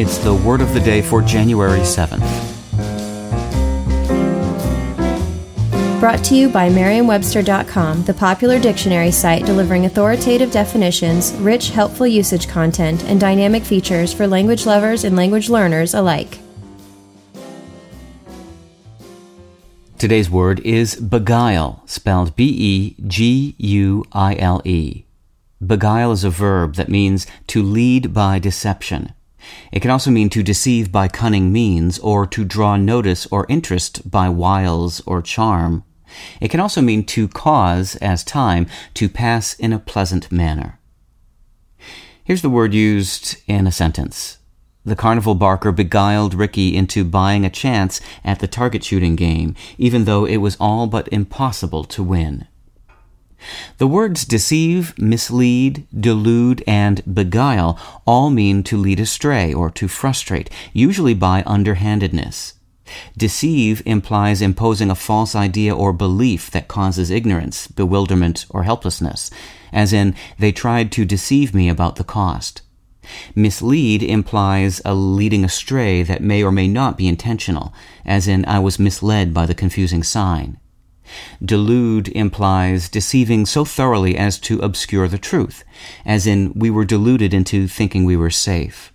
It's the word of the day for January 7th. Brought to you by Merriam-Webster.com, the popular dictionary site delivering authoritative definitions, rich, helpful usage content, and dynamic features for language lovers and language learners alike. Today's word is beguile, spelled B E G U I L E. Beguile is a verb that means to lead by deception. It can also mean to deceive by cunning means or to draw notice or interest by wiles or charm. It can also mean to cause, as time, to pass in a pleasant manner. Here's the word used in a sentence. The carnival barker beguiled Ricky into buying a chance at the target shooting game, even though it was all but impossible to win. The words deceive, mislead, delude, and beguile all mean to lead astray or to frustrate, usually by underhandedness. Deceive implies imposing a false idea or belief that causes ignorance, bewilderment, or helplessness, as in, they tried to deceive me about the cost. Mislead implies a leading astray that may or may not be intentional, as in, I was misled by the confusing sign. Delude implies deceiving so thoroughly as to obscure the truth, as in, we were deluded into thinking we were safe.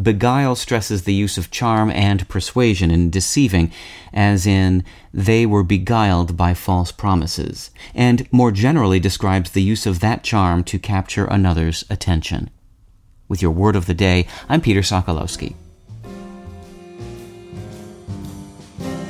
Beguile stresses the use of charm and persuasion in deceiving, as in, they were beguiled by false promises, and more generally describes the use of that charm to capture another's attention. With your word of the day, I'm Peter Sokolowski.